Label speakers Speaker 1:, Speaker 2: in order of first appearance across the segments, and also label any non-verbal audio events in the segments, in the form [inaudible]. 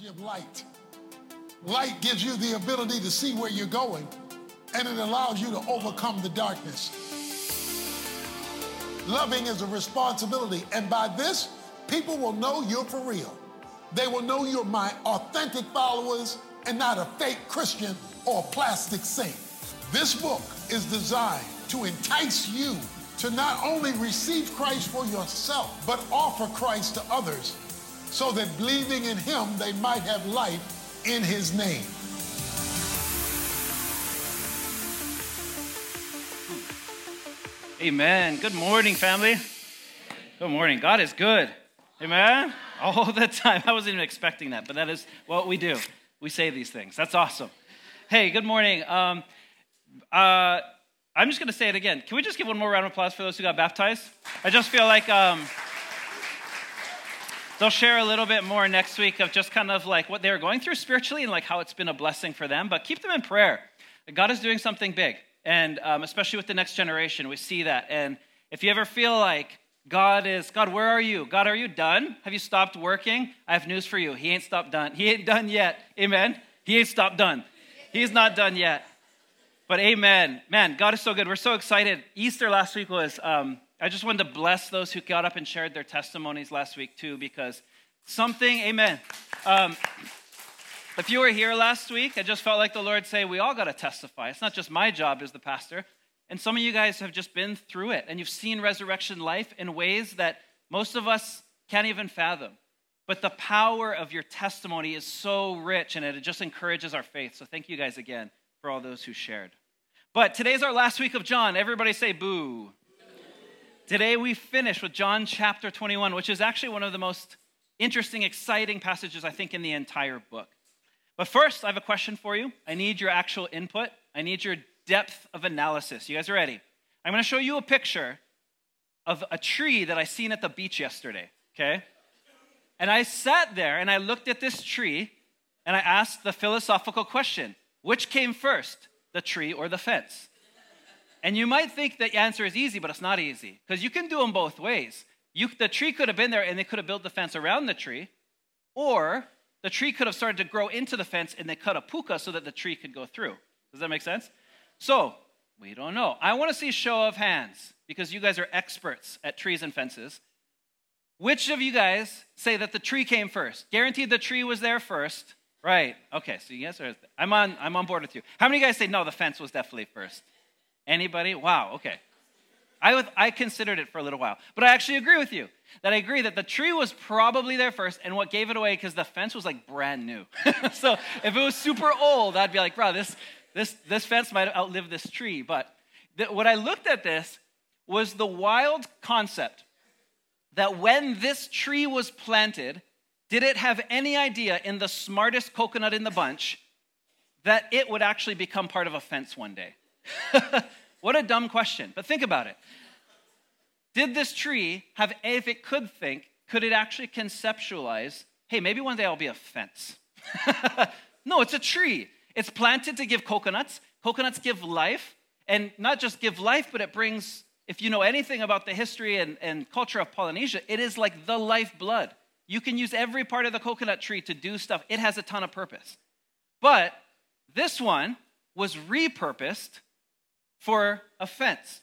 Speaker 1: give light. Light gives you the ability to see where you're going, and it allows you to overcome the darkness. Loving is a responsibility, and by this, people will know you're for real. They will know you're my authentic followers and not a fake Christian or plastic saint. This book is designed to entice you to not only receive Christ for yourself, but offer Christ to others so that believing in him, they might have life in his name.
Speaker 2: Amen. Good morning, family. Good morning. God is good. Amen. All the time. I wasn't even expecting that, but that is what we do. We say these things. That's awesome. Hey, good morning. Um, uh, I'm just going to say it again. Can we just give one more round of applause for those who got baptized? I just feel like um, they'll share a little bit more next week of just kind of like what they're going through spiritually and like how it's been a blessing for them. But keep them in prayer. God is doing something big. And um, especially with the next generation, we see that. And if you ever feel like God is, God, where are you? God, are you done? Have you stopped working? I have news for you. He ain't stopped done. He ain't done yet. Amen. He ain't stopped done. He's not done yet. But amen. Man, God is so good. We're so excited. Easter last week was, um, I just wanted to bless those who got up and shared their testimonies last week too, because something, amen. Um, if you were here last week, I just felt like the Lord say, we all got to testify. It's not just my job as the pastor. And some of you guys have just been through it and you've seen resurrection life in ways that most of us can't even fathom. But the power of your testimony is so rich and it just encourages our faith. So thank you guys again for all those who shared. But today's our last week of John. Everybody say boo. Today we finish with John chapter 21, which is actually one of the most interesting, exciting passages, I think, in the entire book. But first, I have a question for you. I need your actual input. I need your depth of analysis. You guys are ready? I'm going to show you a picture of a tree that I seen at the beach yesterday, okay? And I sat there and I looked at this tree and I asked the philosophical question which came first, the tree or the fence? And you might think the answer is easy, but it's not easy because you can do them both ways. You, the tree could have been there and they could have built the fence around the tree, or the tree could have started to grow into the fence and they cut a puka so that the tree could go through. Does that make sense? So, we don't know. I want to see show of hands because you guys are experts at trees and fences. Which of you guys say that the tree came first? Guaranteed the tree was there first. Right. Okay, so are I'm on I'm on board with you. How many guys say no, the fence was definitely first? Anybody? Wow, okay. I, I considered it for a little while, but I actually agree with you that I agree that the tree was probably there first, and what gave it away because the fence was like brand new. [laughs] so if it was super old, I'd be like, bro, this this this fence might outlive this tree. But th- what I looked at this was the wild concept that when this tree was planted, did it have any idea in the smartest coconut in the bunch that it would actually become part of a fence one day? [laughs] What a dumb question. But think about it. Did this tree have, if it could think, could it actually conceptualize, hey, maybe one day I'll be a fence? [laughs] no, it's a tree. It's planted to give coconuts. Coconuts give life, and not just give life, but it brings, if you know anything about the history and, and culture of Polynesia, it is like the lifeblood. You can use every part of the coconut tree to do stuff, it has a ton of purpose. But this one was repurposed for offense.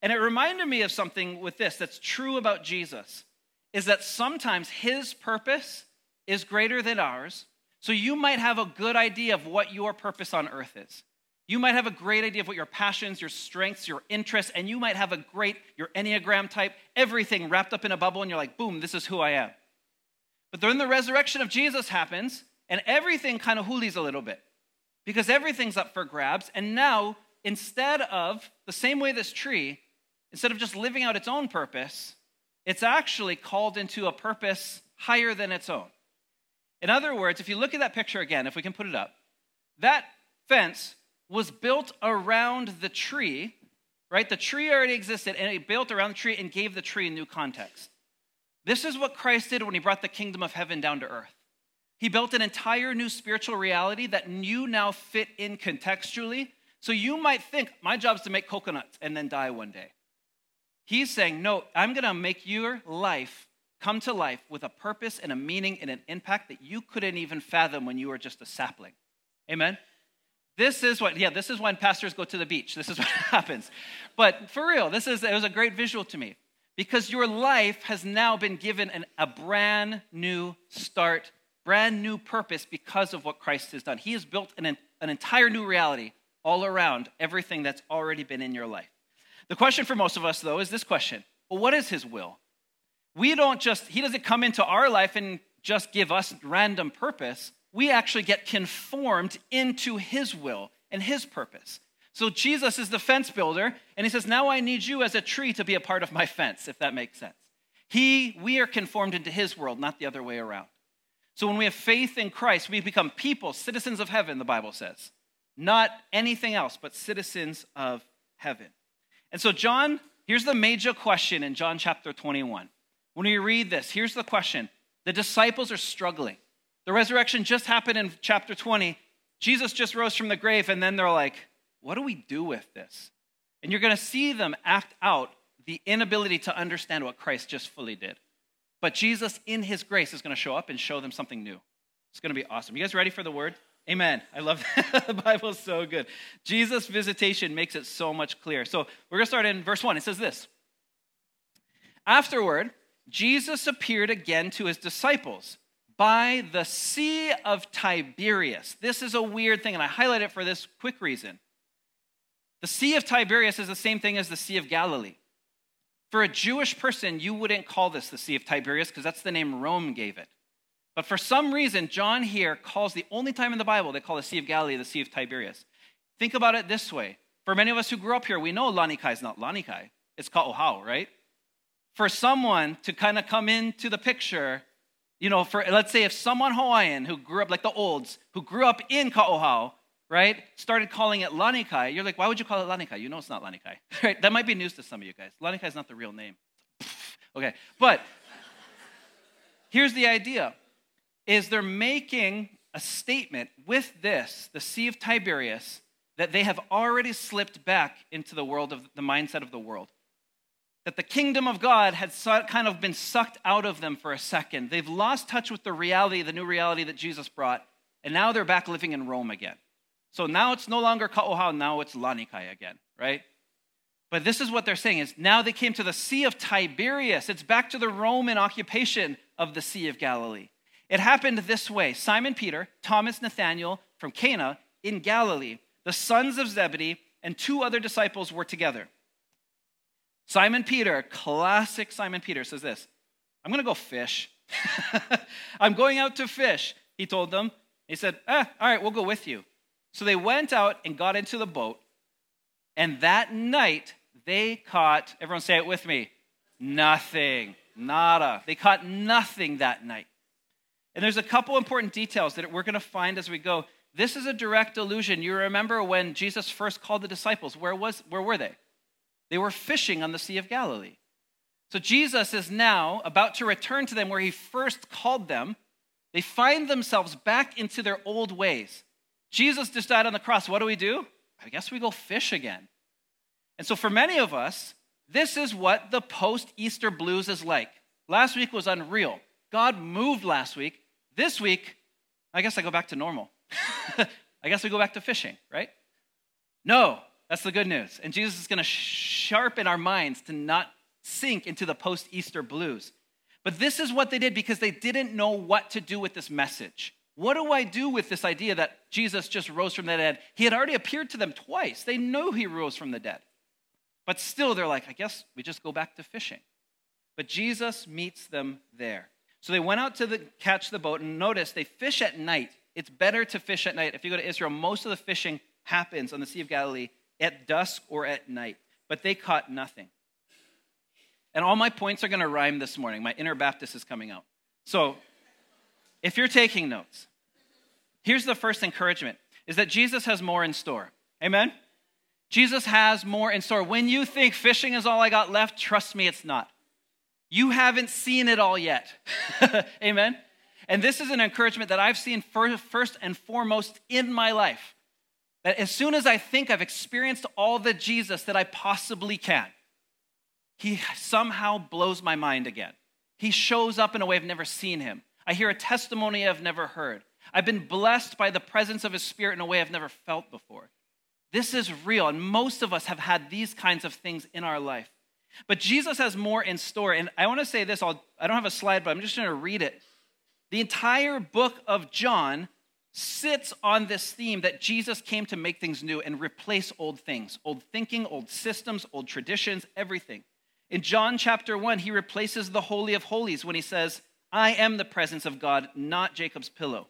Speaker 2: And it reminded me of something with this that's true about Jesus is that sometimes his purpose is greater than ours. So you might have a good idea of what your purpose on earth is. You might have a great idea of what your passions, your strengths, your interests, and you might have a great, your Enneagram type, everything wrapped up in a bubble, and you're like, boom, this is who I am. But then the resurrection of Jesus happens, and everything kind of hoolies a little bit because everything's up for grabs, and now instead of the same way this tree, instead of just living out its own purpose, it's actually called into a purpose higher than its own. In other words, if you look at that picture again, if we can put it up, that fence was built around the tree, right? The tree already existed, and it built around the tree and gave the tree a new context. This is what Christ did when he brought the kingdom of heaven down to earth. He built an entire new spiritual reality that you now fit in contextually so you might think, my job is to make coconuts and then die one day. He's saying, no, I'm going to make your life come to life with a purpose and a meaning and an impact that you couldn't even fathom when you were just a sapling. Amen? This is what, yeah, this is when pastors go to the beach. This is [laughs] what happens. But for real, this is, it was a great visual to me because your life has now been given an, a brand new start, brand new purpose because of what Christ has done. He has built an, an entire new reality all around everything that's already been in your life. The question for most of us, though, is this question Well, what is His will? We don't just, He doesn't come into our life and just give us random purpose. We actually get conformed into His will and His purpose. So Jesus is the fence builder, and He says, Now I need you as a tree to be a part of my fence, if that makes sense. He, we are conformed into His world, not the other way around. So when we have faith in Christ, we become people, citizens of heaven, the Bible says. Not anything else, but citizens of heaven. And so, John, here's the major question in John chapter 21. When we read this, here's the question the disciples are struggling. The resurrection just happened in chapter 20. Jesus just rose from the grave, and then they're like, what do we do with this? And you're going to see them act out the inability to understand what Christ just fully did. But Jesus, in his grace, is going to show up and show them something new. It's going to be awesome. You guys ready for the word? Amen. I love [laughs] that. the Bible is so good. Jesus' visitation makes it so much clearer. So we're going to start in verse 1. It says this Afterward, Jesus appeared again to his disciples by the Sea of Tiberias. This is a weird thing, and I highlight it for this quick reason. The Sea of Tiberias is the same thing as the Sea of Galilee. For a Jewish person, you wouldn't call this the Sea of Tiberias because that's the name Rome gave it. But for some reason, John here calls the only time in the Bible they call the Sea of Galilee the Sea of Tiberias. Think about it this way. For many of us who grew up here, we know Lanikai is not Lanikai, it's Ka'ohao, right? For someone to kind of come into the picture, you know, for let's say if someone Hawaiian who grew up like the olds, who grew up in Ka'ohao, right, started calling it Lanikai, you're like, why would you call it Lanikai? You know it's not Lanikai, [laughs] right? That might be news to some of you guys. Lanikai is not the real name. [laughs] okay, but here's the idea is they're making a statement with this, the Sea of Tiberias, that they have already slipped back into the world of the mindset of the world. That the kingdom of God had kind of been sucked out of them for a second. They've lost touch with the reality, the new reality that Jesus brought, and now they're back living in Rome again. So now it's no longer Ka'ohao, now it's Lanikai again, right? But this is what they're saying is now they came to the Sea of Tiberias. It's back to the Roman occupation of the Sea of Galilee. It happened this way Simon Peter, Thomas Nathanael from Cana in Galilee, the sons of Zebedee, and two other disciples were together. Simon Peter, classic Simon Peter, says this I'm going to go fish. [laughs] I'm going out to fish, he told them. He said, eh, All right, we'll go with you. So they went out and got into the boat. And that night, they caught, everyone say it with me, nothing, nada. They caught nothing that night. And there's a couple important details that we're going to find as we go. This is a direct allusion. You remember when Jesus first called the disciples, where, was, where were they? They were fishing on the Sea of Galilee. So Jesus is now about to return to them where he first called them. They find themselves back into their old ways. Jesus just died on the cross. What do we do? I guess we go fish again. And so for many of us, this is what the post Easter blues is like. Last week was unreal. God moved last week. This week, I guess I go back to normal. [laughs] I guess we go back to fishing, right? No, that's the good news. And Jesus is going to sharpen our minds to not sink into the post Easter blues. But this is what they did because they didn't know what to do with this message. What do I do with this idea that Jesus just rose from the dead? He had already appeared to them twice. They know he rose from the dead. But still, they're like, I guess we just go back to fishing. But Jesus meets them there. So they went out to the, catch the boat, and notice they fish at night. It's better to fish at night. If you go to Israel, most of the fishing happens on the Sea of Galilee at dusk or at night, but they caught nothing. And all my points are going to rhyme this morning. My inner Baptist is coming out. So if you're taking notes, here's the first encouragement is that Jesus has more in store. Amen? Jesus has more in store. When you think fishing is all I got left, trust me, it's not. You haven't seen it all yet. [laughs] Amen? And this is an encouragement that I've seen first and foremost in my life. That as soon as I think I've experienced all the Jesus that I possibly can, he somehow blows my mind again. He shows up in a way I've never seen him. I hear a testimony I've never heard. I've been blessed by the presence of his spirit in a way I've never felt before. This is real, and most of us have had these kinds of things in our life. But Jesus has more in store. And I want to say this I'll, I don't have a slide, but I'm just going to read it. The entire book of John sits on this theme that Jesus came to make things new and replace old things, old thinking, old systems, old traditions, everything. In John chapter 1, he replaces the Holy of Holies when he says, I am the presence of God, not Jacob's pillow.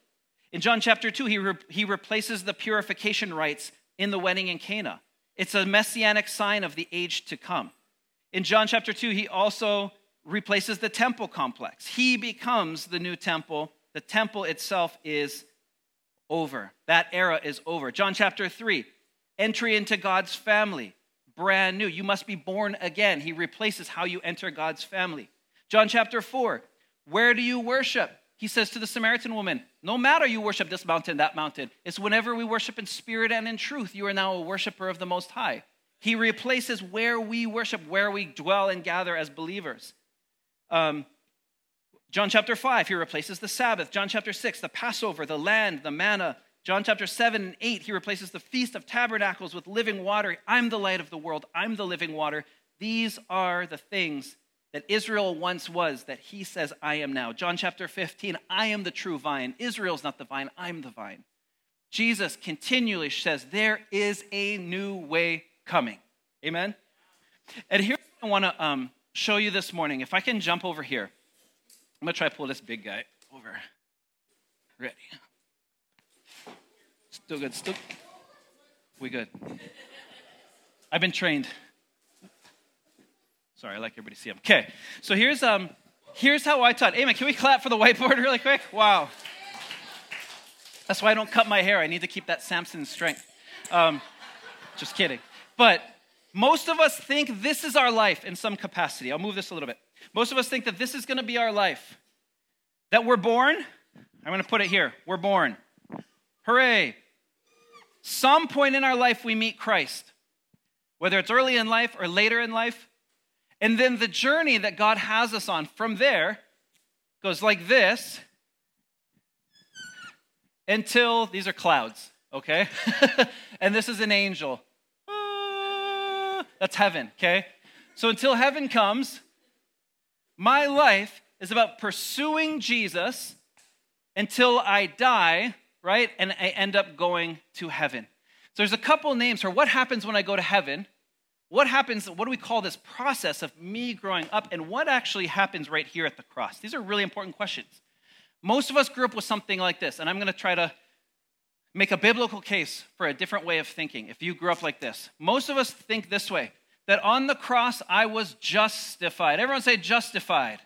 Speaker 2: In John chapter 2, he, re- he replaces the purification rites in the wedding in Cana. It's a messianic sign of the age to come. In John chapter 2, he also replaces the temple complex. He becomes the new temple. The temple itself is over. That era is over. John chapter 3, entry into God's family, brand new. You must be born again. He replaces how you enter God's family. John chapter 4, where do you worship? He says to the Samaritan woman, No matter you worship this mountain, that mountain, it's whenever we worship in spirit and in truth, you are now a worshiper of the Most High. He replaces where we worship, where we dwell and gather as believers. Um, John chapter 5, he replaces the Sabbath. John chapter 6, the Passover, the land, the manna. John chapter 7 and 8, he replaces the Feast of Tabernacles with living water. I'm the light of the world. I'm the living water. These are the things that Israel once was that he says, I am now. John chapter 15, I am the true vine. Israel's not the vine, I'm the vine. Jesus continually says, There is a new way coming. Amen? And here's what I want to um, show you this morning. If I can jump over here. I'm gonna try to pull this big guy over. Ready. Still good. Still. We good. I've been trained. Sorry, I like everybody to see him. Okay, so here's um, here's how I taught. Amen. Can we clap for the whiteboard [laughs] really quick? Wow. That's why I don't cut my hair. I need to keep that Samson strength. Um, just kidding. But most of us think this is our life in some capacity. I'll move this a little bit. Most of us think that this is going to be our life. That we're born, I'm going to put it here. We're born. Hooray. Some point in our life we meet Christ, whether it's early in life or later in life. And then the journey that God has us on from there goes like this until these are clouds, okay? [laughs] and this is an angel. That's heaven, okay? So until heaven comes, my life is about pursuing Jesus until I die, right? And I end up going to heaven. So there's a couple names for what happens when I go to heaven. What happens, what do we call this process of me growing up, and what actually happens right here at the cross? These are really important questions. Most of us grew up with something like this, and I'm to try to make a biblical case for a different way of thinking if you grew up like this. Most of us think this way that on the cross I was justified. Everyone say justified.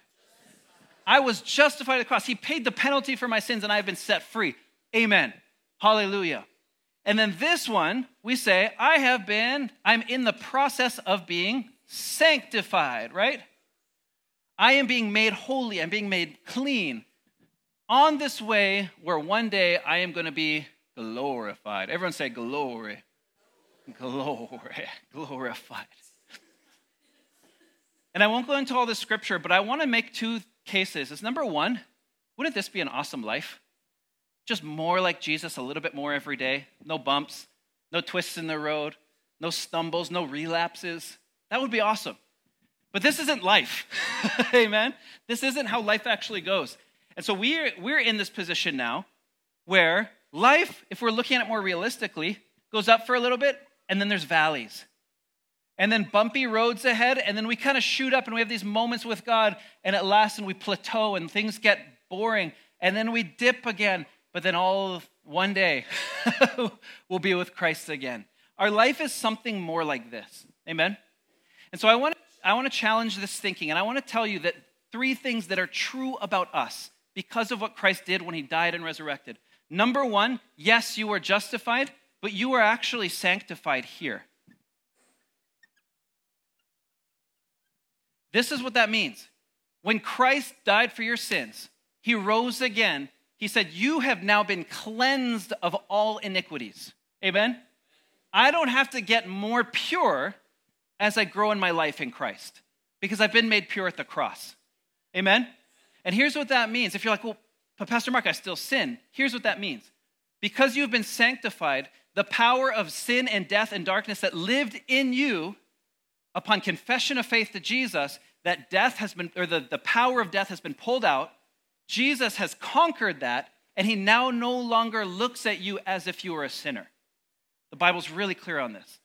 Speaker 2: I was justified at the cross. He paid the penalty for my sins and I have been set free. Amen. Hallelujah. And then this one, we say, I have been, I'm in the process of being sanctified, right? I am being made holy, I'm being made clean on this way where one day I am going to be glorified. Everyone say glory. Glory. [laughs] Glorified. And I won't go into all this scripture, but I want to make two cases. Is number one, wouldn't this be an awesome life? Just more like Jesus, a little bit more every day. No bumps, no twists in the road, no stumbles, no relapses. That would be awesome. But this isn't life. [laughs] Amen. This isn't how life actually goes. And so we're, we're in this position now where life, if we're looking at it more realistically, goes up for a little bit and then there's valleys and then bumpy roads ahead, and then we kind of shoot up and we have these moments with God, and at last, and we plateau and things get boring, and then we dip again, but then all one day [laughs] we'll be with Christ again. Our life is something more like this. Amen? And so I want to, I want to challenge this thinking, and I want to tell you that three things that are true about us because of what Christ did when he died and resurrected. Number one, yes, you are justified, but you are actually sanctified here. This is what that means. When Christ died for your sins, he rose again. He said, You have now been cleansed of all iniquities. Amen? I don't have to get more pure as I grow in my life in Christ because I've been made pure at the cross. Amen? And here's what that means. If you're like, well, but Pastor Mark, I still sin. Here's what that means. Because you've been sanctified, the power of sin and death and darkness that lived in you upon confession of faith to Jesus, that death has been, or the, the power of death has been pulled out. Jesus has conquered that, and he now no longer looks at you as if you were a sinner. The Bible's really clear on this.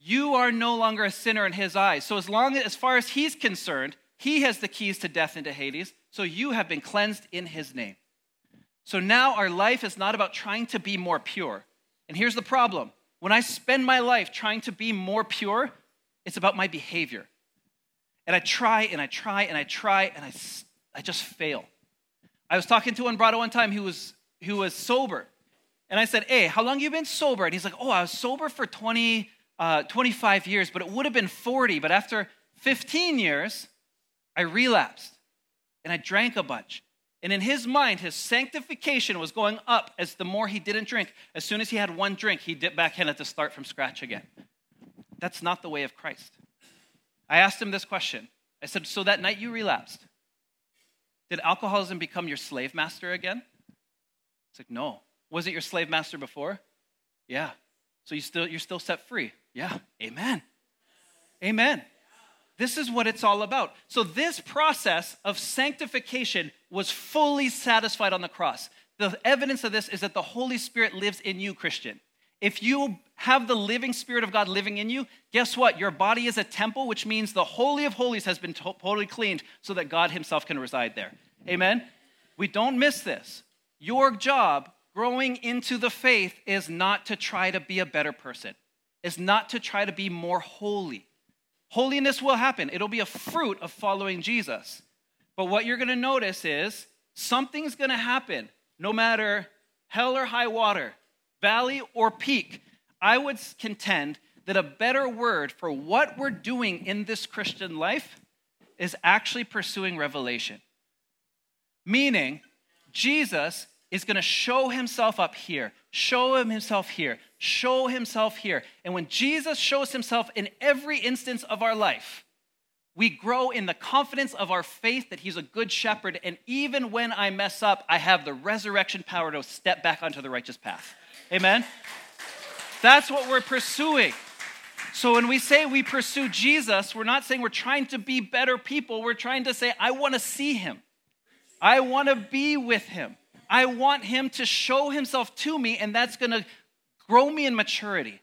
Speaker 2: You are no longer a sinner in his eyes. So as long as far as he's concerned, he has the keys to death and to Hades, so you have been cleansed in his name. So now our life is not about trying to be more pure. And here's the problem when I spend my life trying to be more pure, it's about my behavior. And I try and I try and I try and I, I just fail. I was talking to one brother one time who was, who was sober. And I said, Hey, how long you been sober? And he's like, Oh, I was sober for 20, uh, 25 years, but it would have been 40. But after 15 years, I relapsed and I drank a bunch. And in his mind, his sanctification was going up as the more he didn't drink. As soon as he had one drink, he dipped back in at to start from scratch again. That's not the way of Christ. I asked him this question. I said, So that night you relapsed, did alcoholism become your slave master again? He's like, No. Was it your slave master before? Yeah. So you still, you're still set free? Yeah. Amen. Amen. This is what it's all about. So, this process of sanctification was fully satisfied on the cross. The evidence of this is that the Holy Spirit lives in you, Christian. If you have the living Spirit of God living in you, guess what? Your body is a temple, which means the Holy of Holies has been totally cleaned so that God Himself can reside there. Amen? We don't miss this. Your job growing into the faith is not to try to be a better person, is not to try to be more holy. Holiness will happen, it'll be a fruit of following Jesus. But what you're going to notice is something's going to happen no matter hell or high water, valley or peak. I would contend that a better word for what we're doing in this Christian life is actually pursuing revelation. Meaning, Jesus is going to show himself up here, show him himself here, show himself here. And when Jesus shows himself in every instance of our life, we grow in the confidence of our faith that he's a good shepherd. And even when I mess up, I have the resurrection power to step back onto the righteous path. Amen? That's what we're pursuing. So when we say we pursue Jesus, we're not saying we're trying to be better people. We're trying to say, I want to see him. I want to be with him. I want him to show himself to me, and that's going to grow me in maturity.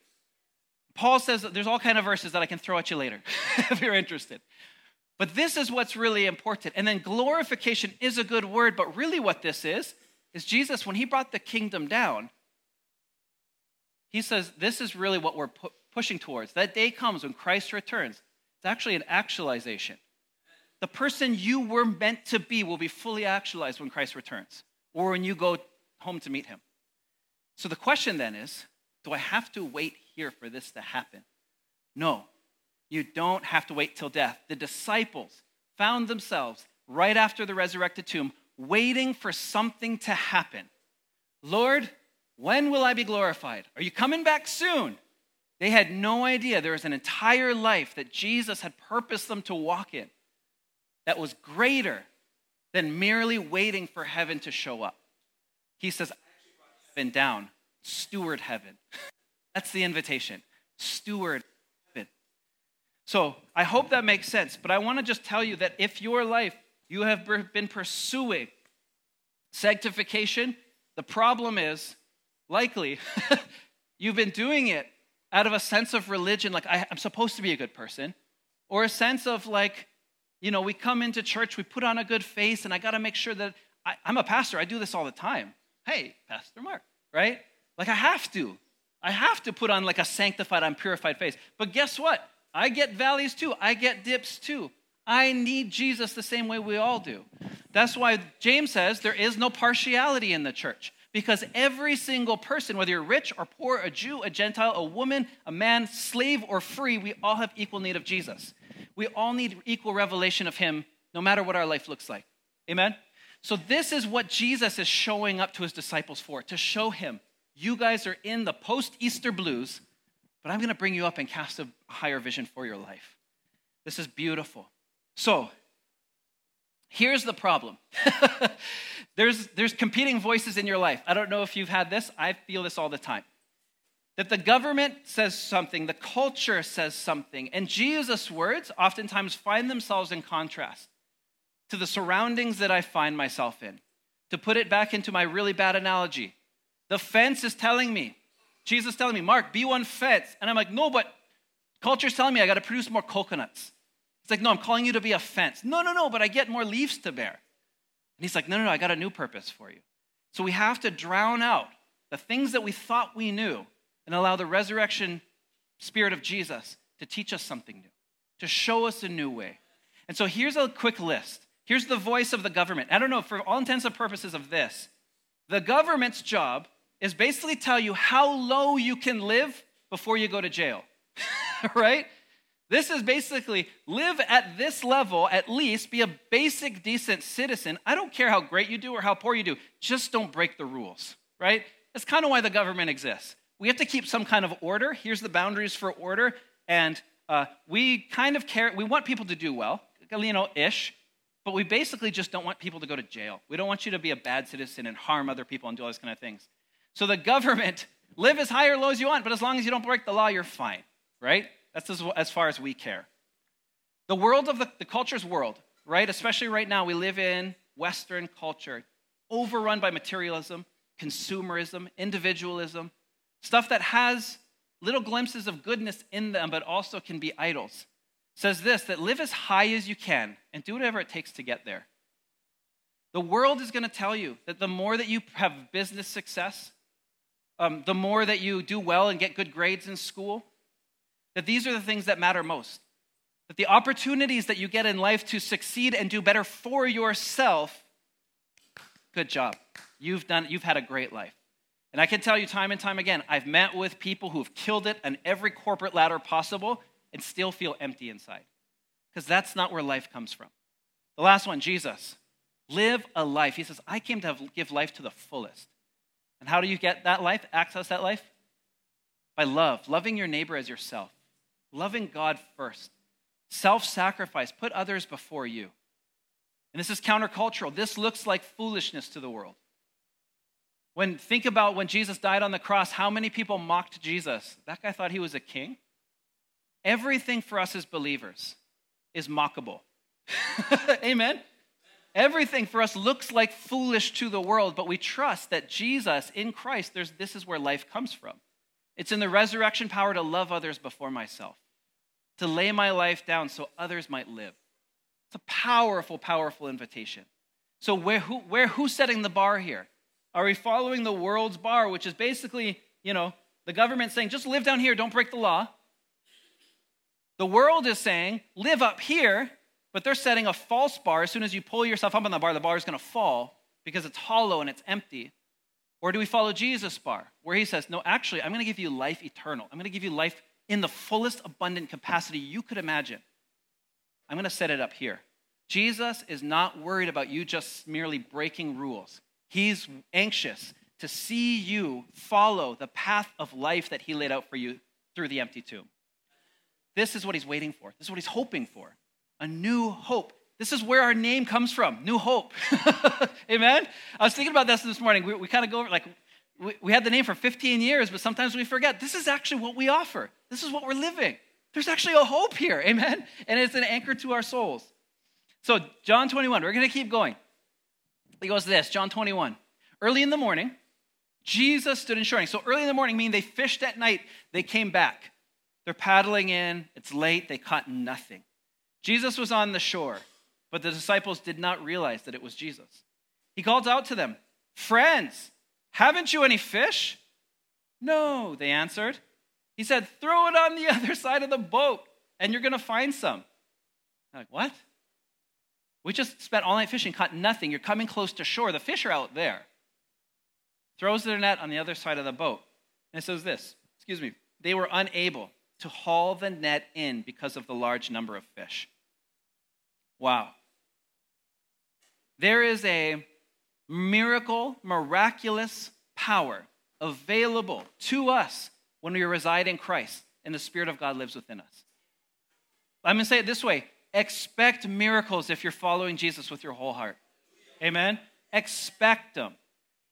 Speaker 2: Paul says that there's all kind of verses that I can throw at you later [laughs] if you're interested. But this is what's really important. And then glorification is a good word, but really what this is, is Jesus, when he brought the kingdom down, he says this is really what we're pu- pushing towards. That day comes when Christ returns. It's actually an actualization. The person you were meant to be will be fully actualized when Christ returns or when you go home to meet him. So the question then is do I have to wait here for this to happen? No, you don't have to wait till death. The disciples found themselves right after the resurrected tomb waiting for something to happen. Lord, when will I be glorified? Are you coming back soon? They had no idea there was an entire life that Jesus had purposed them to walk in that was greater than merely waiting for heaven to show up. He says, I've been down, steward heaven. [laughs] That's the invitation. Steward heaven. So I hope that makes sense, but I want to just tell you that if your life you have been pursuing sanctification, the problem is likely [laughs] you've been doing it out of a sense of religion, like I'm supposed to be a good person, or a sense of like, you know, we come into church, we put on a good face, and I got to make sure that I, I'm a pastor. I do this all the time. Hey, Pastor Mark, right? Like I have to. I have to put on like a sanctified, I'm purified face. But guess what? I get valleys too. I get dips too. I need Jesus the same way we all do. That's why James says there is no partiality in the church. Because every single person, whether you're rich or poor, a Jew, a Gentile, a woman, a man, slave or free, we all have equal need of Jesus. We all need equal revelation of Him, no matter what our life looks like. Amen? So, this is what Jesus is showing up to His disciples for to show Him, you guys are in the post Easter blues, but I'm going to bring you up and cast a higher vision for your life. This is beautiful. So, Here's the problem. [laughs] there's, there's competing voices in your life. I don't know if you've had this. I feel this all the time. That the government says something, the culture says something, and Jesus' words oftentimes find themselves in contrast to the surroundings that I find myself in. To put it back into my really bad analogy, the fence is telling me, Jesus is telling me, Mark, be one fence. And I'm like, no, but culture's telling me I got to produce more coconuts. It's like, no, I'm calling you to be a fence. No, no, no, but I get more leaves to bear. And he's like, no, no, no, I got a new purpose for you. So we have to drown out the things that we thought we knew and allow the resurrection spirit of Jesus to teach us something new, to show us a new way. And so here's a quick list. Here's the voice of the government. I don't know, for all intents and purposes of this, the government's job is basically tell you how low you can live before you go to jail. [laughs] right? This is basically live at this level, at least be a basic, decent citizen. I don't care how great you do or how poor you do, just don't break the rules, right? That's kind of why the government exists. We have to keep some kind of order. Here's the boundaries for order. And uh, we kind of care, we want people to do well, you know, ish, but we basically just don't want people to go to jail. We don't want you to be a bad citizen and harm other people and do all those kind of things. So the government, [laughs] live as high or low as you want, but as long as you don't break the law, you're fine, right? That's as, as far as we care. The world of the, the culture's world, right? Especially right now, we live in Western culture, overrun by materialism, consumerism, individualism, stuff that has little glimpses of goodness in them, but also can be idols. Says this that live as high as you can and do whatever it takes to get there. The world is going to tell you that the more that you have business success, um, the more that you do well and get good grades in school, that these are the things that matter most. That the opportunities that you get in life to succeed and do better for yourself, good job. You've done you've had a great life. And I can tell you time and time again, I've met with people who've killed it on every corporate ladder possible and still feel empty inside. Because that's not where life comes from. The last one, Jesus. Live a life. He says, I came to have, give life to the fullest. And how do you get that life, access that life? By love, loving your neighbor as yourself loving God first, self sacrifice, put others before you. And this is countercultural. This looks like foolishness to the world. When think about when Jesus died on the cross, how many people mocked Jesus? That guy thought he was a king. Everything for us as believers is mockable. [laughs] Amen. Everything for us looks like foolish to the world, but we trust that Jesus in Christ, this is where life comes from. It's in the resurrection power to love others before myself to lay my life down so others might live. It's a powerful, powerful invitation. So, where, who, where, who's setting the bar here? Are we following the world's bar, which is basically, you know, the government saying, just live down here, don't break the law? The world is saying, live up here, but they're setting a false bar. As soon as you pull yourself up on the bar, the bar is going to fall because it's hollow and it's empty. Or do we follow Jesus' bar, where he says, no, actually, I'm going to give you life eternal. I'm going to give you life in the fullest abundant capacity you could imagine. I'm going to set it up here. Jesus is not worried about you just merely breaking rules. He's anxious to see you follow the path of life that he laid out for you through the empty tomb. This is what he's waiting for. This is what he's hoping for. A new hope. This is where our name comes from, New Hope. [laughs] Amen? I was thinking about this this morning. We, we kind of go over, like, we, we had the name for 15 years, but sometimes we forget this is actually what we offer. This is what we're living. There's actually a hope here, amen? And it's an anchor to our souls. So, John 21, we're going to keep going. He goes this John 21. Early in the morning, Jesus stood in shore. So, early in the morning meaning they fished at night, they came back. They're paddling in, it's late, they caught nothing. Jesus was on the shore, but the disciples did not realize that it was Jesus. He called out to them, Friends, haven't you any fish? No, they answered. He said, Throw it on the [laughs] other side of the boat and you're going to find some. I'm like, what? We just spent all night fishing, caught nothing. You're coming close to shore. The fish are out there. Throws their net on the other side of the boat. And it says this excuse me, they were unable to haul the net in because of the large number of fish. Wow. There is a miracle, miraculous power available to us when we reside in Christ and the Spirit of God lives within us. I'm going to say it this way Expect miracles if you're following Jesus with your whole heart. Amen? Expect them.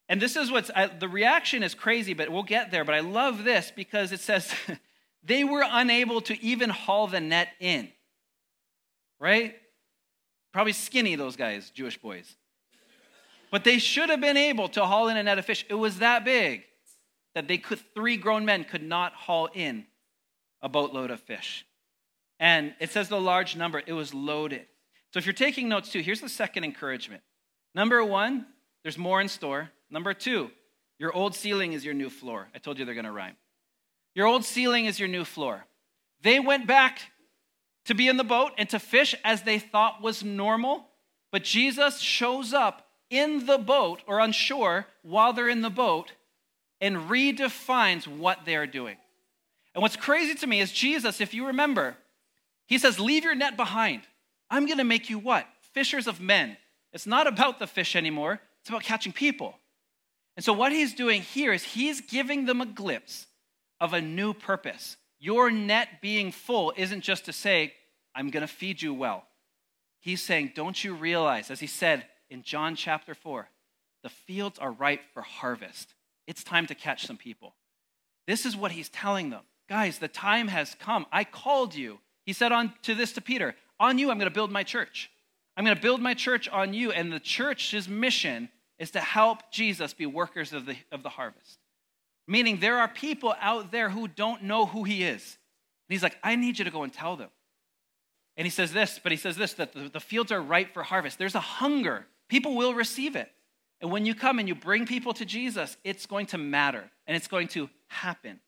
Speaker 2: And this is what's I, the reaction is crazy, but we'll get there. But I love this because it says [laughs] they were unable to even haul the net in. Right? Probably skinny, those guys, Jewish boys. But they should have been able to haul in a net of fish. It was that big that they could, three grown men could not haul in a boatload of fish. And it says the large number, it was loaded. So if you're taking notes too, here's the second encouragement. Number one, there's more in store. Number two, your old ceiling is your new floor. I told you they're going to rhyme. Your old ceiling is your new floor. They went back to be in the boat and to fish as they thought was normal, but Jesus shows up in the boat or on shore while they're in the boat and redefines what they're doing. And what's crazy to me is Jesus, if you remember, he says, Leave your net behind. I'm going to make you what? Fishers of men. It's not about the fish anymore, it's about catching people. And so, what he's doing here is he's giving them a glimpse of a new purpose. Your net being full isn't just to say, I'm going to feed you well. He's saying, Don't you realize, as he said in John chapter 4, the fields are ripe for harvest. It's time to catch some people. This is what he's telling them. Guys, the time has come. I called you. He said on to this to Peter, on you I'm going to build my church. I'm going to build my church on you and the church's mission is to help Jesus be workers of the of the harvest. Meaning there are people out there who don't know who he is. And he's like, I need you to go and tell them. And he says this, but he says this that the, the fields are ripe for harvest. There's a hunger. People will receive it. And when you come and you bring people to Jesus, it's going to matter and it's going to happen.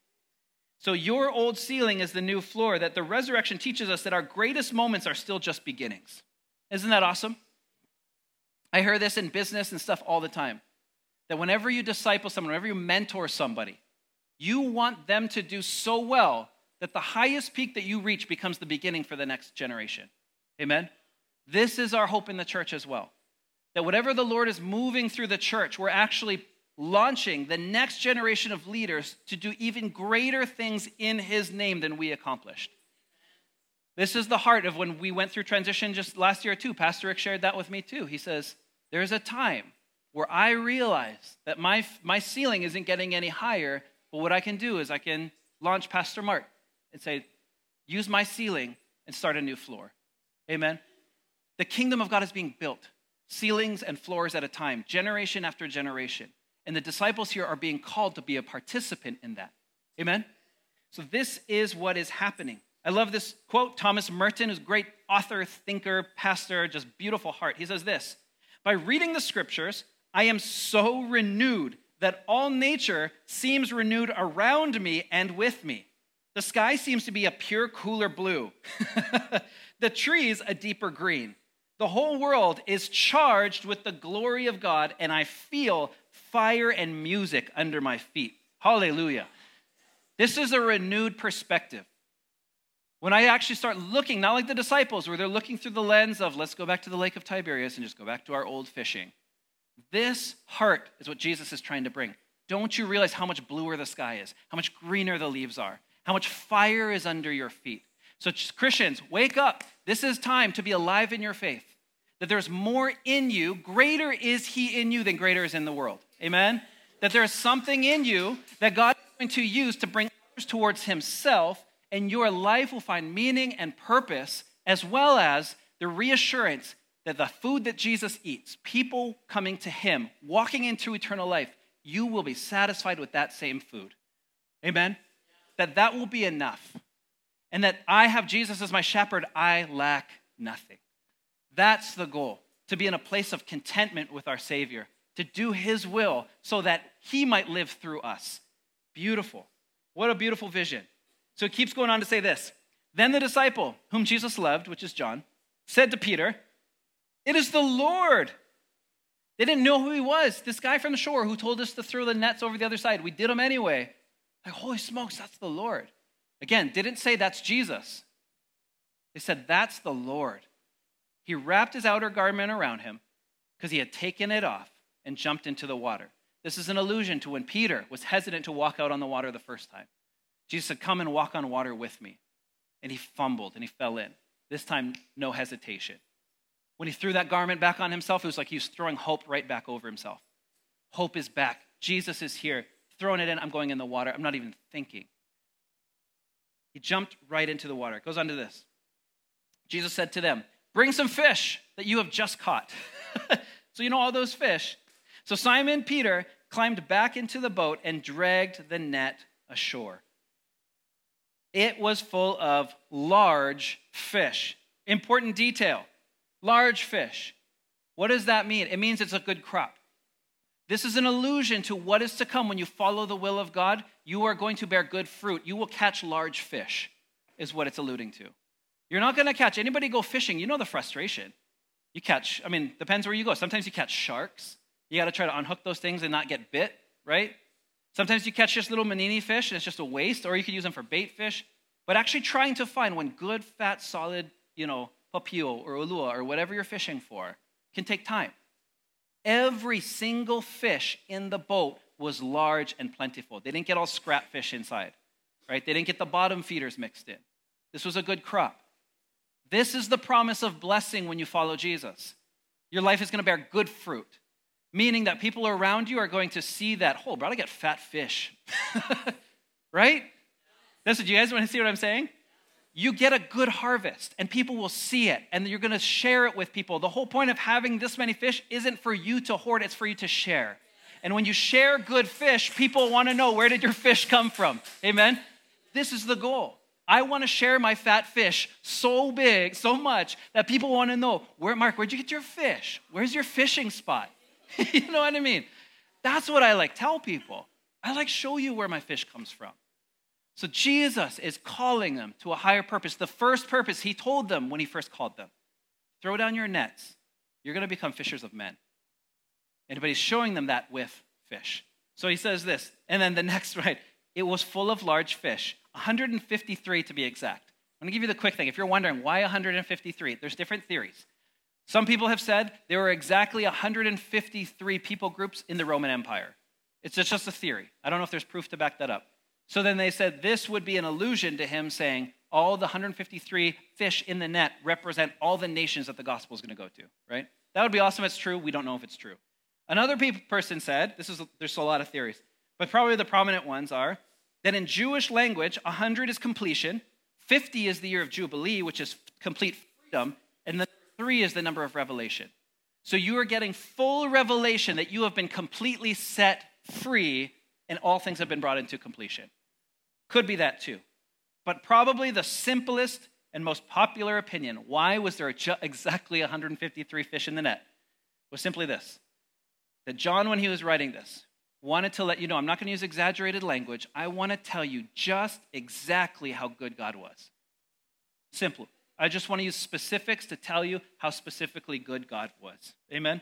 Speaker 2: So, your old ceiling is the new floor, that the resurrection teaches us that our greatest moments are still just beginnings. Isn't that awesome? I hear this in business and stuff all the time that whenever you disciple someone, whenever you mentor somebody, you want them to do so well that the highest peak that you reach becomes the beginning for the next generation. Amen? This is our hope in the church as well. That whatever the Lord is moving through the church, we're actually launching the next generation of leaders to do even greater things in his name than we accomplished. This is the heart of when we went through transition just last year, too. Pastor Rick shared that with me, too. He says, There's a time where I realize that my, my ceiling isn't getting any higher, but what I can do is I can launch Pastor Mark and say, Use my ceiling and start a new floor. Amen. The kingdom of God is being built, ceilings and floors at a time, generation after generation. And the disciples here are being called to be a participant in that. Amen? So, this is what is happening. I love this quote. Thomas Merton, who's a great author, thinker, pastor, just beautiful heart. He says this By reading the scriptures, I am so renewed that all nature seems renewed around me and with me. The sky seems to be a pure, cooler blue, [laughs] the trees a deeper green. The whole world is charged with the glory of God, and I feel fire and music under my feet. Hallelujah. This is a renewed perspective. When I actually start looking, not like the disciples, where they're looking through the lens of let's go back to the lake of Tiberias and just go back to our old fishing. This heart is what Jesus is trying to bring. Don't you realize how much bluer the sky is, how much greener the leaves are, how much fire is under your feet? So, Christians, wake up. This is time to be alive in your faith. That there's more in you, greater is He in you than greater is in the world. Amen? That there's something in you that God is going to use to bring others towards Himself, and your life will find meaning and purpose, as well as the reassurance that the food that Jesus eats, people coming to Him, walking into eternal life, you will be satisfied with that same food. Amen? That that will be enough. And that I have Jesus as my shepherd, I lack nothing. That's the goal to be in a place of contentment with our Savior to do his will so that he might live through us. Beautiful. What a beautiful vision. So it keeps going on to say this. Then the disciple, whom Jesus loved, which is John, said to Peter, It is the Lord. They didn't know who he was. This guy from the shore who told us to throw the nets over the other side. We did them anyway. Like, holy smokes, that's the Lord. Again, didn't say that's Jesus. They said, That's the Lord. He wrapped his outer garment around him because he had taken it off and jumped into the water. This is an allusion to when Peter was hesitant to walk out on the water the first time. Jesus said, Come and walk on water with me. And he fumbled and he fell in. This time, no hesitation. When he threw that garment back on himself, it was like he was throwing hope right back over himself. Hope is back. Jesus is here. Throwing it in, I'm going in the water. I'm not even thinking. He jumped right into the water. It goes on to this. Jesus said to them, Bring some fish that you have just caught. [laughs] so, you know, all those fish. So, Simon Peter climbed back into the boat and dragged the net ashore. It was full of large fish. Important detail large fish. What does that mean? It means it's a good crop. This is an allusion to what is to come when you follow the will of God. You are going to bear good fruit. You will catch large fish, is what it's alluding to. You're not going to catch anybody go fishing. You know the frustration. You catch, I mean, depends where you go. Sometimes you catch sharks. You got to try to unhook those things and not get bit, right? Sometimes you catch just little manini fish and it's just a waste, or you could use them for bait fish. But actually trying to find one good, fat, solid, you know, papio or ulua or whatever you're fishing for can take time. Every single fish in the boat was large and plentiful. They didn't get all scrap fish inside, right? They didn't get the bottom feeders mixed in. This was a good crop. This is the promise of blessing when you follow Jesus. Your life is going to bear good fruit, meaning that people around you are going to see that, oh, bro, I get fat fish, [laughs] right? That's what you guys want to see what I'm saying? You get a good harvest and people will see it and you're going to share it with people. The whole point of having this many fish isn't for you to hoard, it's for you to share. And when you share good fish, people want to know where did your fish come from? Amen. This is the goal. I want to share my fat fish so big, so much that people want to know, where Mark, where'd you get your fish? Where's your fishing spot? [laughs] you know what I mean? That's what I like tell people. I like show you where my fish comes from. So Jesus is calling them to a higher purpose. The first purpose he told them when he first called them throw down your nets. You're going to become fishers of men. And but he's showing them that with fish. So he says this, and then the [laughs] next, right? It was full of large fish, 153 to be exact. I'm going to give you the quick thing. If you're wondering why 153, there's different theories. Some people have said there were exactly 153 people groups in the Roman Empire. It's just a theory. I don't know if there's proof to back that up. So then they said this would be an allusion to him saying, all the 153 fish in the net represent all the nations that the gospel is going to go to, right? That would be awesome if it's true. We don't know if it's true. Another person said, this is there's a lot of theories, but probably the prominent ones are that in Jewish language, 100 is completion, 50 is the year of Jubilee, which is complete freedom, and the 3 is the number of revelation. So you are getting full revelation that you have been completely set free and all things have been brought into completion. Could be that too. But probably the simplest and most popular opinion why was there exactly 153 fish in the net was simply this that John, when he was writing this, wanted to let you know I'm not going to use exaggerated language. I want to tell you just exactly how good God was. Simple. I just want to use specifics to tell you how specifically good God was. Amen?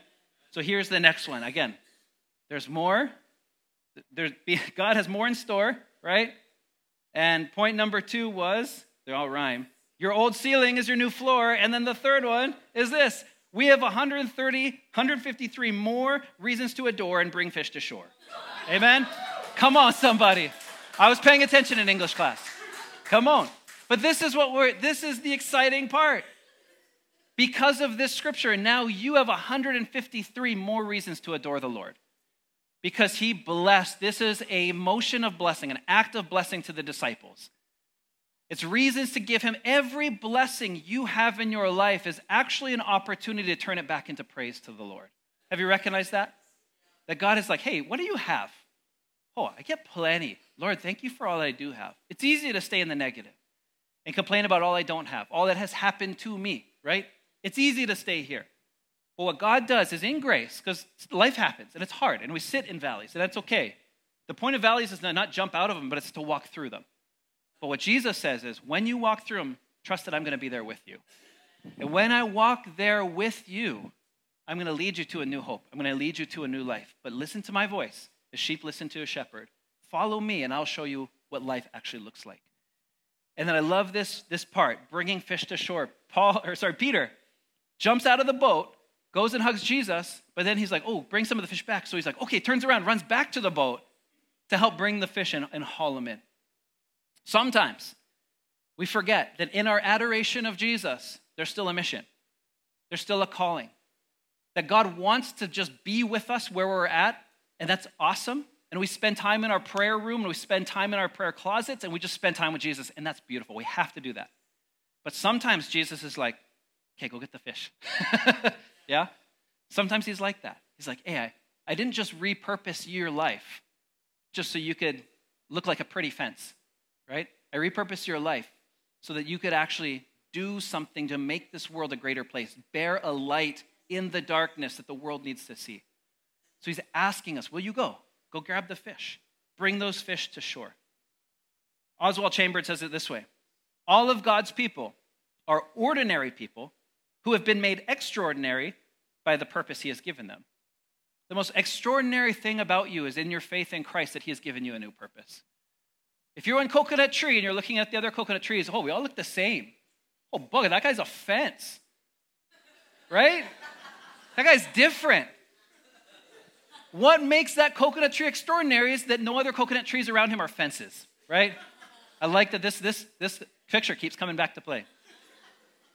Speaker 2: So here's the next one. Again, there's more. There's, [laughs] God has more in store, right? And point number two was, they all rhyme, your old ceiling is your new floor. And then the third one is this we have 130, 153 more reasons to adore and bring fish to shore. Amen? Come on, somebody. I was paying attention in English class. Come on. But this is what we're, this is the exciting part. Because of this scripture, now you have 153 more reasons to adore the Lord because he blessed. This is a motion of blessing, an act of blessing to the disciples. It's reasons to give him every blessing you have in your life is actually an opportunity to turn it back into praise to the Lord. Have you recognized that? That God is like, hey, what do you have? Oh, I get plenty. Lord, thank you for all I do have. It's easy to stay in the negative and complain about all I don't have, all that has happened to me, right? It's easy to stay here. But what God does is in grace, because life happens and it's hard, and we sit in valleys, and that's okay. The point of valleys is to not to jump out of them, but it's to walk through them. But what Jesus says is when you walk through them, trust that I'm going to be there with you. And when I walk there with you, I'm going to lead you to a new hope. I'm going to lead you to a new life. But listen to my voice. The sheep listen to a shepherd. Follow me, and I'll show you what life actually looks like. And then I love this, this part, bringing fish to shore. Paul, or sorry, Peter jumps out of the boat goes and hugs Jesus, but then he's like, oh, bring some of the fish back. So he's like, okay, turns around, runs back to the boat to help bring the fish in and haul them in. Sometimes we forget that in our adoration of Jesus, there's still a mission, there's still a calling. That God wants to just be with us where we're at, and that's awesome. And we spend time in our prayer room, and we spend time in our prayer closets, and we just spend time with Jesus, and that's beautiful. We have to do that. But sometimes Jesus is like, okay, go get the fish. [laughs] yeah? Sometimes he's like that. He's like, hey, I, I didn't just repurpose your life just so you could look like a pretty fence, right? I repurposed your life so that you could actually do something to make this world a greater place, bear a light in the darkness that the world needs to see. So he's asking us, Will you go? Go grab the fish, bring those fish to shore. Oswald Chambers says it this way All of God's people are ordinary people who have been made extraordinary by the purpose he has given them. The most extraordinary thing about you is in your faith in Christ that he has given you a new purpose. If you're on coconut tree and you're looking at the other coconut trees, oh, we all look the same. Oh, bugger, that guy's a fence. Right? That guy's different. What makes that coconut tree extraordinary is that no other coconut trees around him are fences, right? I like that this, this, this picture keeps coming back to play.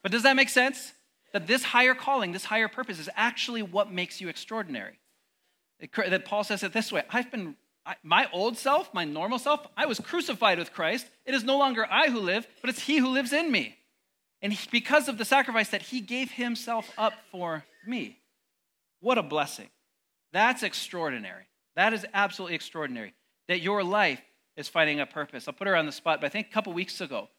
Speaker 2: But does that make sense? That this higher calling, this higher purpose is actually what makes you extraordinary. That Paul says it this way I've been, I, my old self, my normal self, I was crucified with Christ. It is no longer I who live, but it's He who lives in me. And he, because of the sacrifice that He gave Himself up for me. What a blessing. That's extraordinary. That is absolutely extraordinary. That your life is finding a purpose. I'll put her on the spot, but I think a couple weeks ago,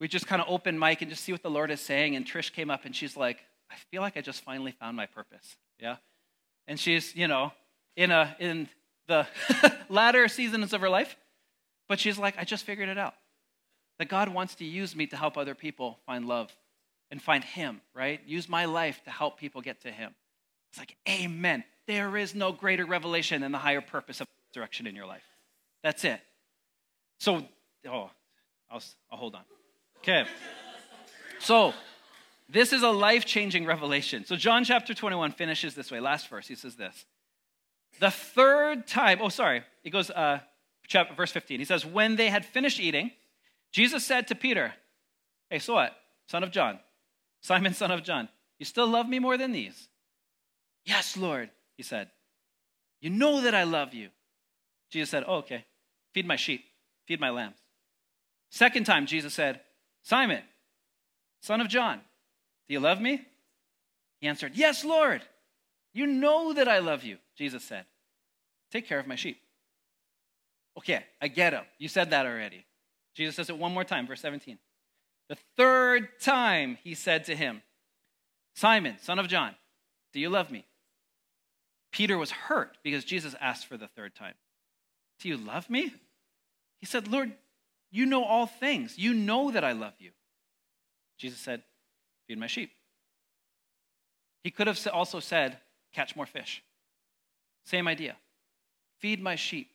Speaker 2: we just kind of open mic and just see what the Lord is saying. And Trish came up and she's like, I feel like I just finally found my purpose. Yeah. And she's, you know, in a in the [laughs] latter seasons of her life, but she's like, I just figured it out. That God wants to use me to help other people find love and find Him, right? Use my life to help people get to Him. It's like, Amen. There is no greater revelation than the higher purpose of direction in your life. That's it. So, oh, I'll, I'll hold on. Okay. So, this is a life changing revelation. So, John chapter 21 finishes this way. Last verse, he says this. The third time, oh, sorry, it goes, uh, chapter, verse 15. He says, When they had finished eating, Jesus said to Peter, Hey, so what? Son of John, Simon, son of John, you still love me more than these? Yes, Lord, he said. You know that I love you. Jesus said, Oh, okay. Feed my sheep, feed my lambs. Second time, Jesus said, Simon, son of John, do you love me? He answered, Yes, Lord. You know that I love you, Jesus said. Take care of my sheep. Okay, I get him. You said that already. Jesus says it one more time, verse 17. The third time he said to him, Simon, son of John, do you love me? Peter was hurt because Jesus asked for the third time, Do you love me? He said, Lord, you know all things. You know that I love you. Jesus said, Feed my sheep. He could have also said, Catch more fish. Same idea. Feed my sheep.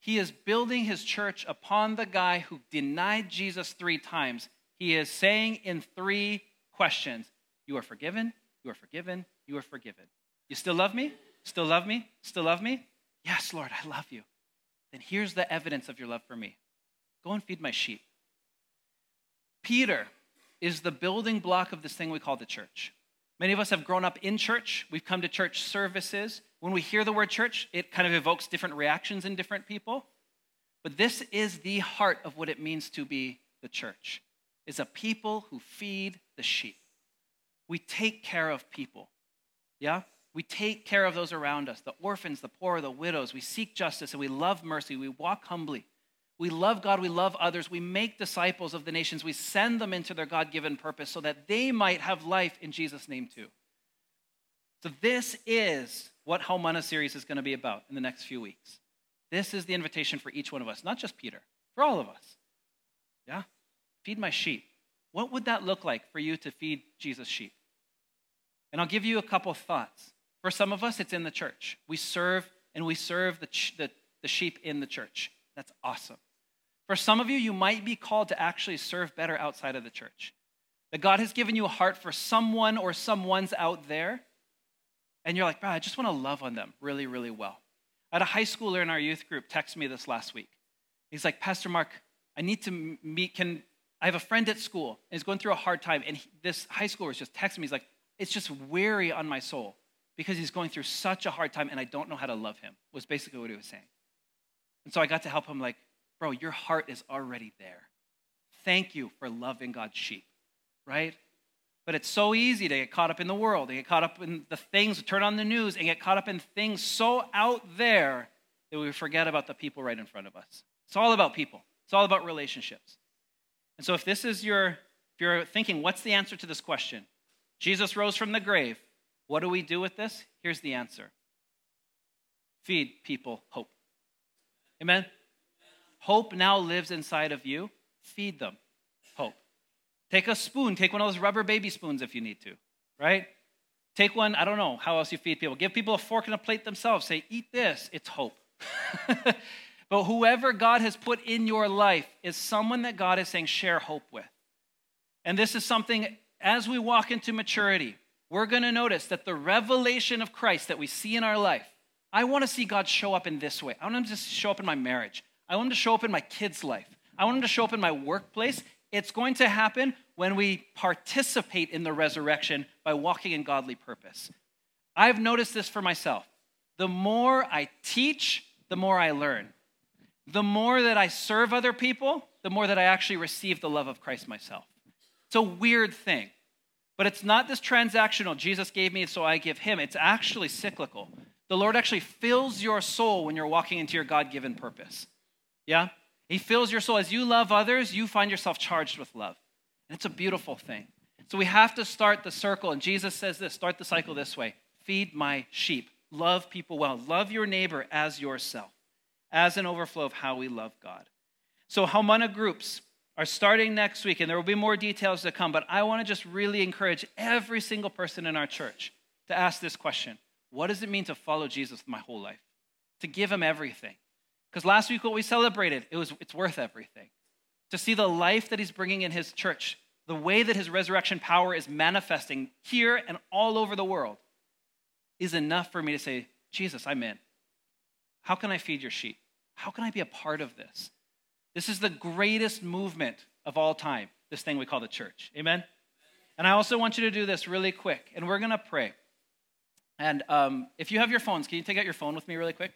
Speaker 2: He is building his church upon the guy who denied Jesus three times. He is saying in three questions You are forgiven, you are forgiven, you are forgiven. You still love me? Still love me? Still love me? Yes, Lord, I love you. Then here's the evidence of your love for me Go and feed my sheep. Peter is the building block of this thing we call the church. Many of us have grown up in church. We've come to church services. When we hear the word church, it kind of evokes different reactions in different people. But this is the heart of what it means to be the church. Is a people who feed the sheep. We take care of people. Yeah? We take care of those around us, the orphans, the poor, the widows. We seek justice and we love mercy. We walk humbly. We love God, we love others, we make disciples of the nations, we send them into their God given purpose so that they might have life in Jesus' name too. So, this is what Haumana series is going to be about in the next few weeks. This is the invitation for each one of us, not just Peter, for all of us. Yeah? Feed my sheep. What would that look like for you to feed Jesus' sheep? And I'll give you a couple of thoughts. For some of us, it's in the church. We serve and we serve the, the, the sheep in the church. That's awesome. For some of you, you might be called to actually serve better outside of the church. That God has given you a heart for someone or someone's out there, and you're like, bro, I just want to love on them really, really well. I had a high schooler in our youth group text me this last week. He's like, Pastor Mark, I need to meet, can I have a friend at school and he's going through a hard time, and he, this high schooler is just texting me. He's like, it's just weary on my soul because he's going through such a hard time and I don't know how to love him, was basically what he was saying. And so I got to help him, like, bro, your heart is already there. Thank you for loving God's sheep, right? But it's so easy to get caught up in the world, to get caught up in the things, turn on the news, and get caught up in things so out there that we forget about the people right in front of us. It's all about people, it's all about relationships. And so if this is your, if you're thinking, what's the answer to this question? Jesus rose from the grave. What do we do with this? Here's the answer feed people hope. Amen? Hope now lives inside of you. Feed them hope. Take a spoon, take one of those rubber baby spoons if you need to, right? Take one, I don't know how else you feed people. Give people a fork and a plate themselves. Say, eat this. It's hope. [laughs] but whoever God has put in your life is someone that God is saying, share hope with. And this is something, as we walk into maturity, we're going to notice that the revelation of Christ that we see in our life, I want to see God show up in this way. I to just show up in my marriage. I want him to show up in my kids' life. I want him to show up in my workplace. It's going to happen when we participate in the resurrection by walking in godly purpose. I've noticed this for myself. The more I teach, the more I learn. The more that I serve other people, the more that I actually receive the love of Christ myself. It's a weird thing. But it's not this transactional, Jesus gave me, so I give him. It's actually cyclical. The Lord actually fills your soul when you're walking into your God given purpose. Yeah? He fills your soul. As you love others, you find yourself charged with love. And it's a beautiful thing. So we have to start the circle. And Jesus says this start the cycle this way feed my sheep, love people well, love your neighbor as yourself, as an overflow of how we love God. So, Haumana groups, are starting next week, and there will be more details to come. But I want to just really encourage every single person in our church to ask this question What does it mean to follow Jesus my whole life? To give him everything. Because last week, what we celebrated, it was, it's worth everything. To see the life that he's bringing in his church, the way that his resurrection power is manifesting here and all over the world, is enough for me to say, Jesus, I'm in. How can I feed your sheep? How can I be a part of this? This is the greatest movement of all time, this thing we call the church. Amen? And I also want you to do this really quick, and we're going to pray. And um, if you have your phones, can you take out your phone with me really quick?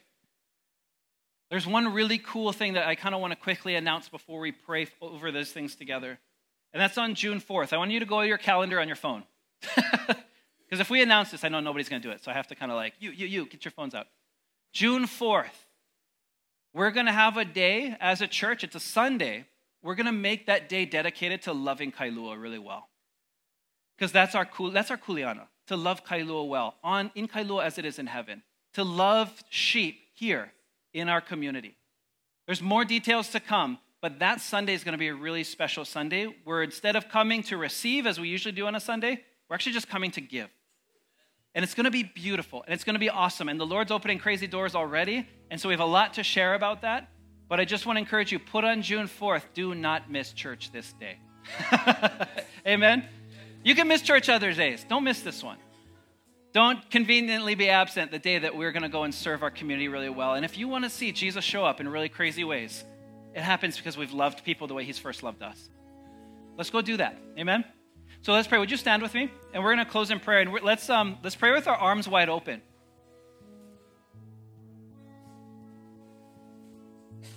Speaker 2: There's one really cool thing that I kind of want to quickly announce before we pray over those things together. And that's on June 4th. I want you to go to your calendar on your phone. [laughs] Because if we announce this, I know nobody's going to do it. So I have to kind of like, you, you, you, get your phones out. June 4th, we're going to have a day as a church, it's a Sunday. We're going to make that day dedicated to loving Kailua really well. Because that's our, cool, that's our kuleana, to love Kailua well, on, in Kailua as it is in heaven, to love sheep here in our community. There's more details to come, but that Sunday is going to be a really special Sunday where instead of coming to receive as we usually do on a Sunday, we're actually just coming to give. And it's going to be beautiful and it's going to be awesome. And the Lord's opening crazy doors already. And so we have a lot to share about that. But I just want to encourage you put on June 4th, do not miss church this day. [laughs] Amen? You can miss church other days. Don't miss this one. Don't conveniently be absent the day that we're going to go and serve our community really well. And if you want to see Jesus show up in really crazy ways, it happens because we've loved people the way he's first loved us. Let's go do that. Amen? So let's pray. Would you stand with me? And we're going to close in prayer. And let's, um, let's pray with our arms wide open.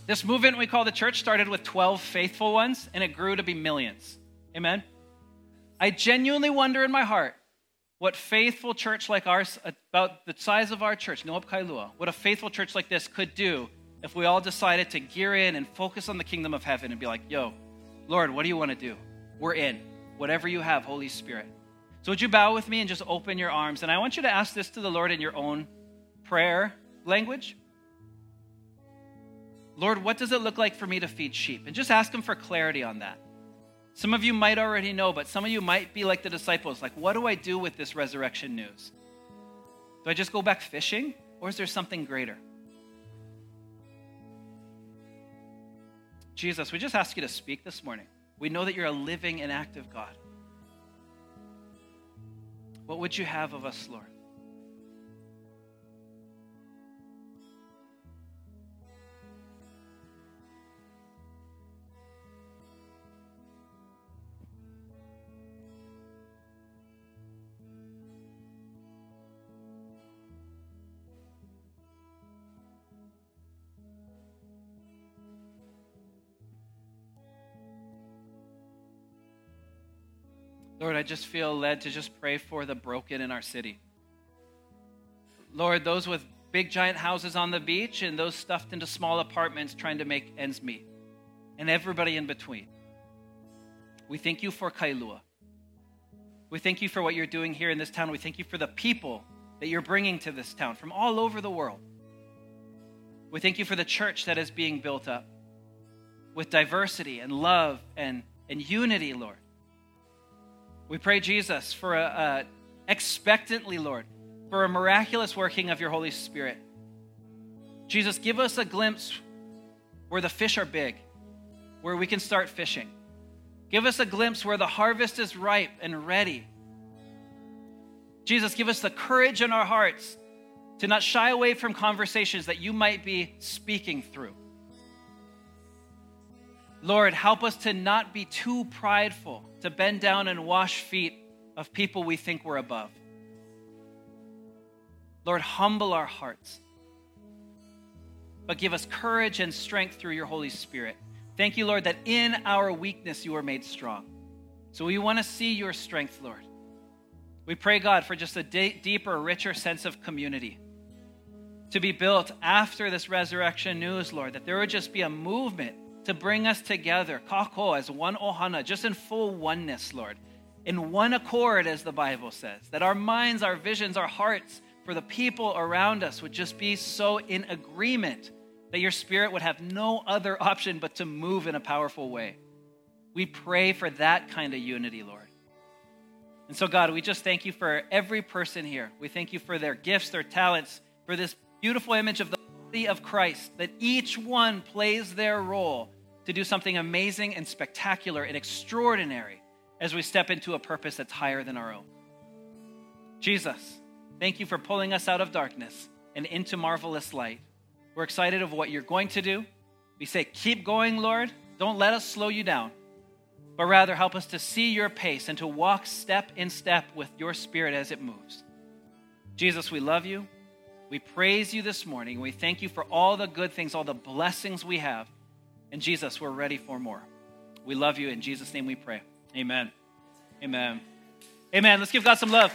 Speaker 2: This movement we call the church started with 12 faithful ones, and it grew to be millions. Amen? I genuinely wonder in my heart what faithful church like ours, uh, about the size of our church, New Hope Kailua, what a faithful church like this could do if we all decided to gear in and focus on the kingdom of heaven and be like, yo, Lord, what do you want to do? We're in whatever you have, Holy Spirit. So, would you bow with me and just open your arms? And I want you to ask this to the Lord in your own prayer language. Lord, what does it look like for me to feed sheep? And just ask Him for clarity on that. Some of you might already know, but some of you might be like the disciples like, what do I do with this resurrection news? Do I just go back fishing, or is there something greater? Jesus, we just ask you to speak this morning. We know that you're a living and active God. What would you have of us, Lord? Lord, I just feel led to just pray for the broken in our city. Lord, those with big giant houses on the beach and those stuffed into small apartments trying to make ends meet, and everybody in between. We thank you for Kailua. We thank you for what you're doing here in this town. We thank you for the people that you're bringing to this town from all over the world. We thank you for the church that is being built up with diversity and love and, and unity, Lord. We pray, Jesus, for a, a expectantly, Lord, for a miraculous working of your Holy Spirit. Jesus, give us a glimpse where the fish are big, where we can start fishing. Give us a glimpse where the harvest is ripe and ready. Jesus, give us the courage in our hearts to not shy away from conversations that you might be speaking through. Lord, help us to not be too prideful to bend down and wash feet of people we think we're above. Lord, humble our hearts, but give us courage and strength through your Holy Spirit. Thank you, Lord, that in our weakness you are made strong. So we want to see your strength, Lord. We pray, God, for just a d- deeper, richer sense of community to be built after this resurrection news, Lord, that there would just be a movement to bring us together, kakou, as one ohana, just in full oneness, Lord, in one accord, as the Bible says, that our minds, our visions, our hearts for the people around us would just be so in agreement that your spirit would have no other option but to move in a powerful way. We pray for that kind of unity, Lord. And so, God, we just thank you for every person here. We thank you for their gifts, their talents, for this beautiful image of the body of Christ, that each one plays their role to do something amazing and spectacular and extraordinary as we step into a purpose that's higher than our own. Jesus, thank you for pulling us out of darkness and into marvelous light. We're excited of what you're going to do. We say, Keep going, Lord. Don't let us slow you down, but rather help us to see your pace and to walk step in step with your spirit as it moves. Jesus, we love you. We praise you this morning. We thank you for all the good things, all the blessings we have. And Jesus, we're ready for more. We love you. In Jesus' name we pray. Amen. Amen. Amen. Let's give God some love.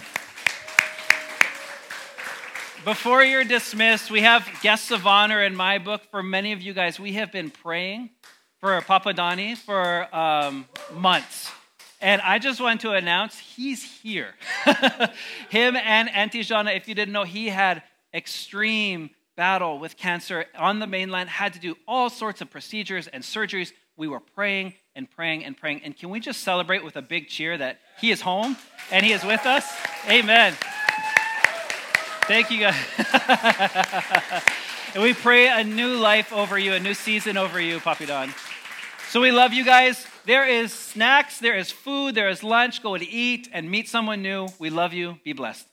Speaker 2: Before you're dismissed, we have guests of honor in my book. For many of you guys, we have been praying for Papa Donnie for um, months. And I just want to announce he's here. [laughs] Him and Auntie Jana, if you didn't know, he had extreme battle with cancer on the mainland, had to do all sorts of procedures and surgeries. We were praying and praying and praying. And can we just celebrate with a big cheer that he is home and he is with us? Amen. Thank you, guys. [laughs] and we pray a new life over you, a new season over you, Papi Don. So we love you guys. There is snacks, there is food, there is lunch. Go and eat and meet someone new. We love you. Be blessed.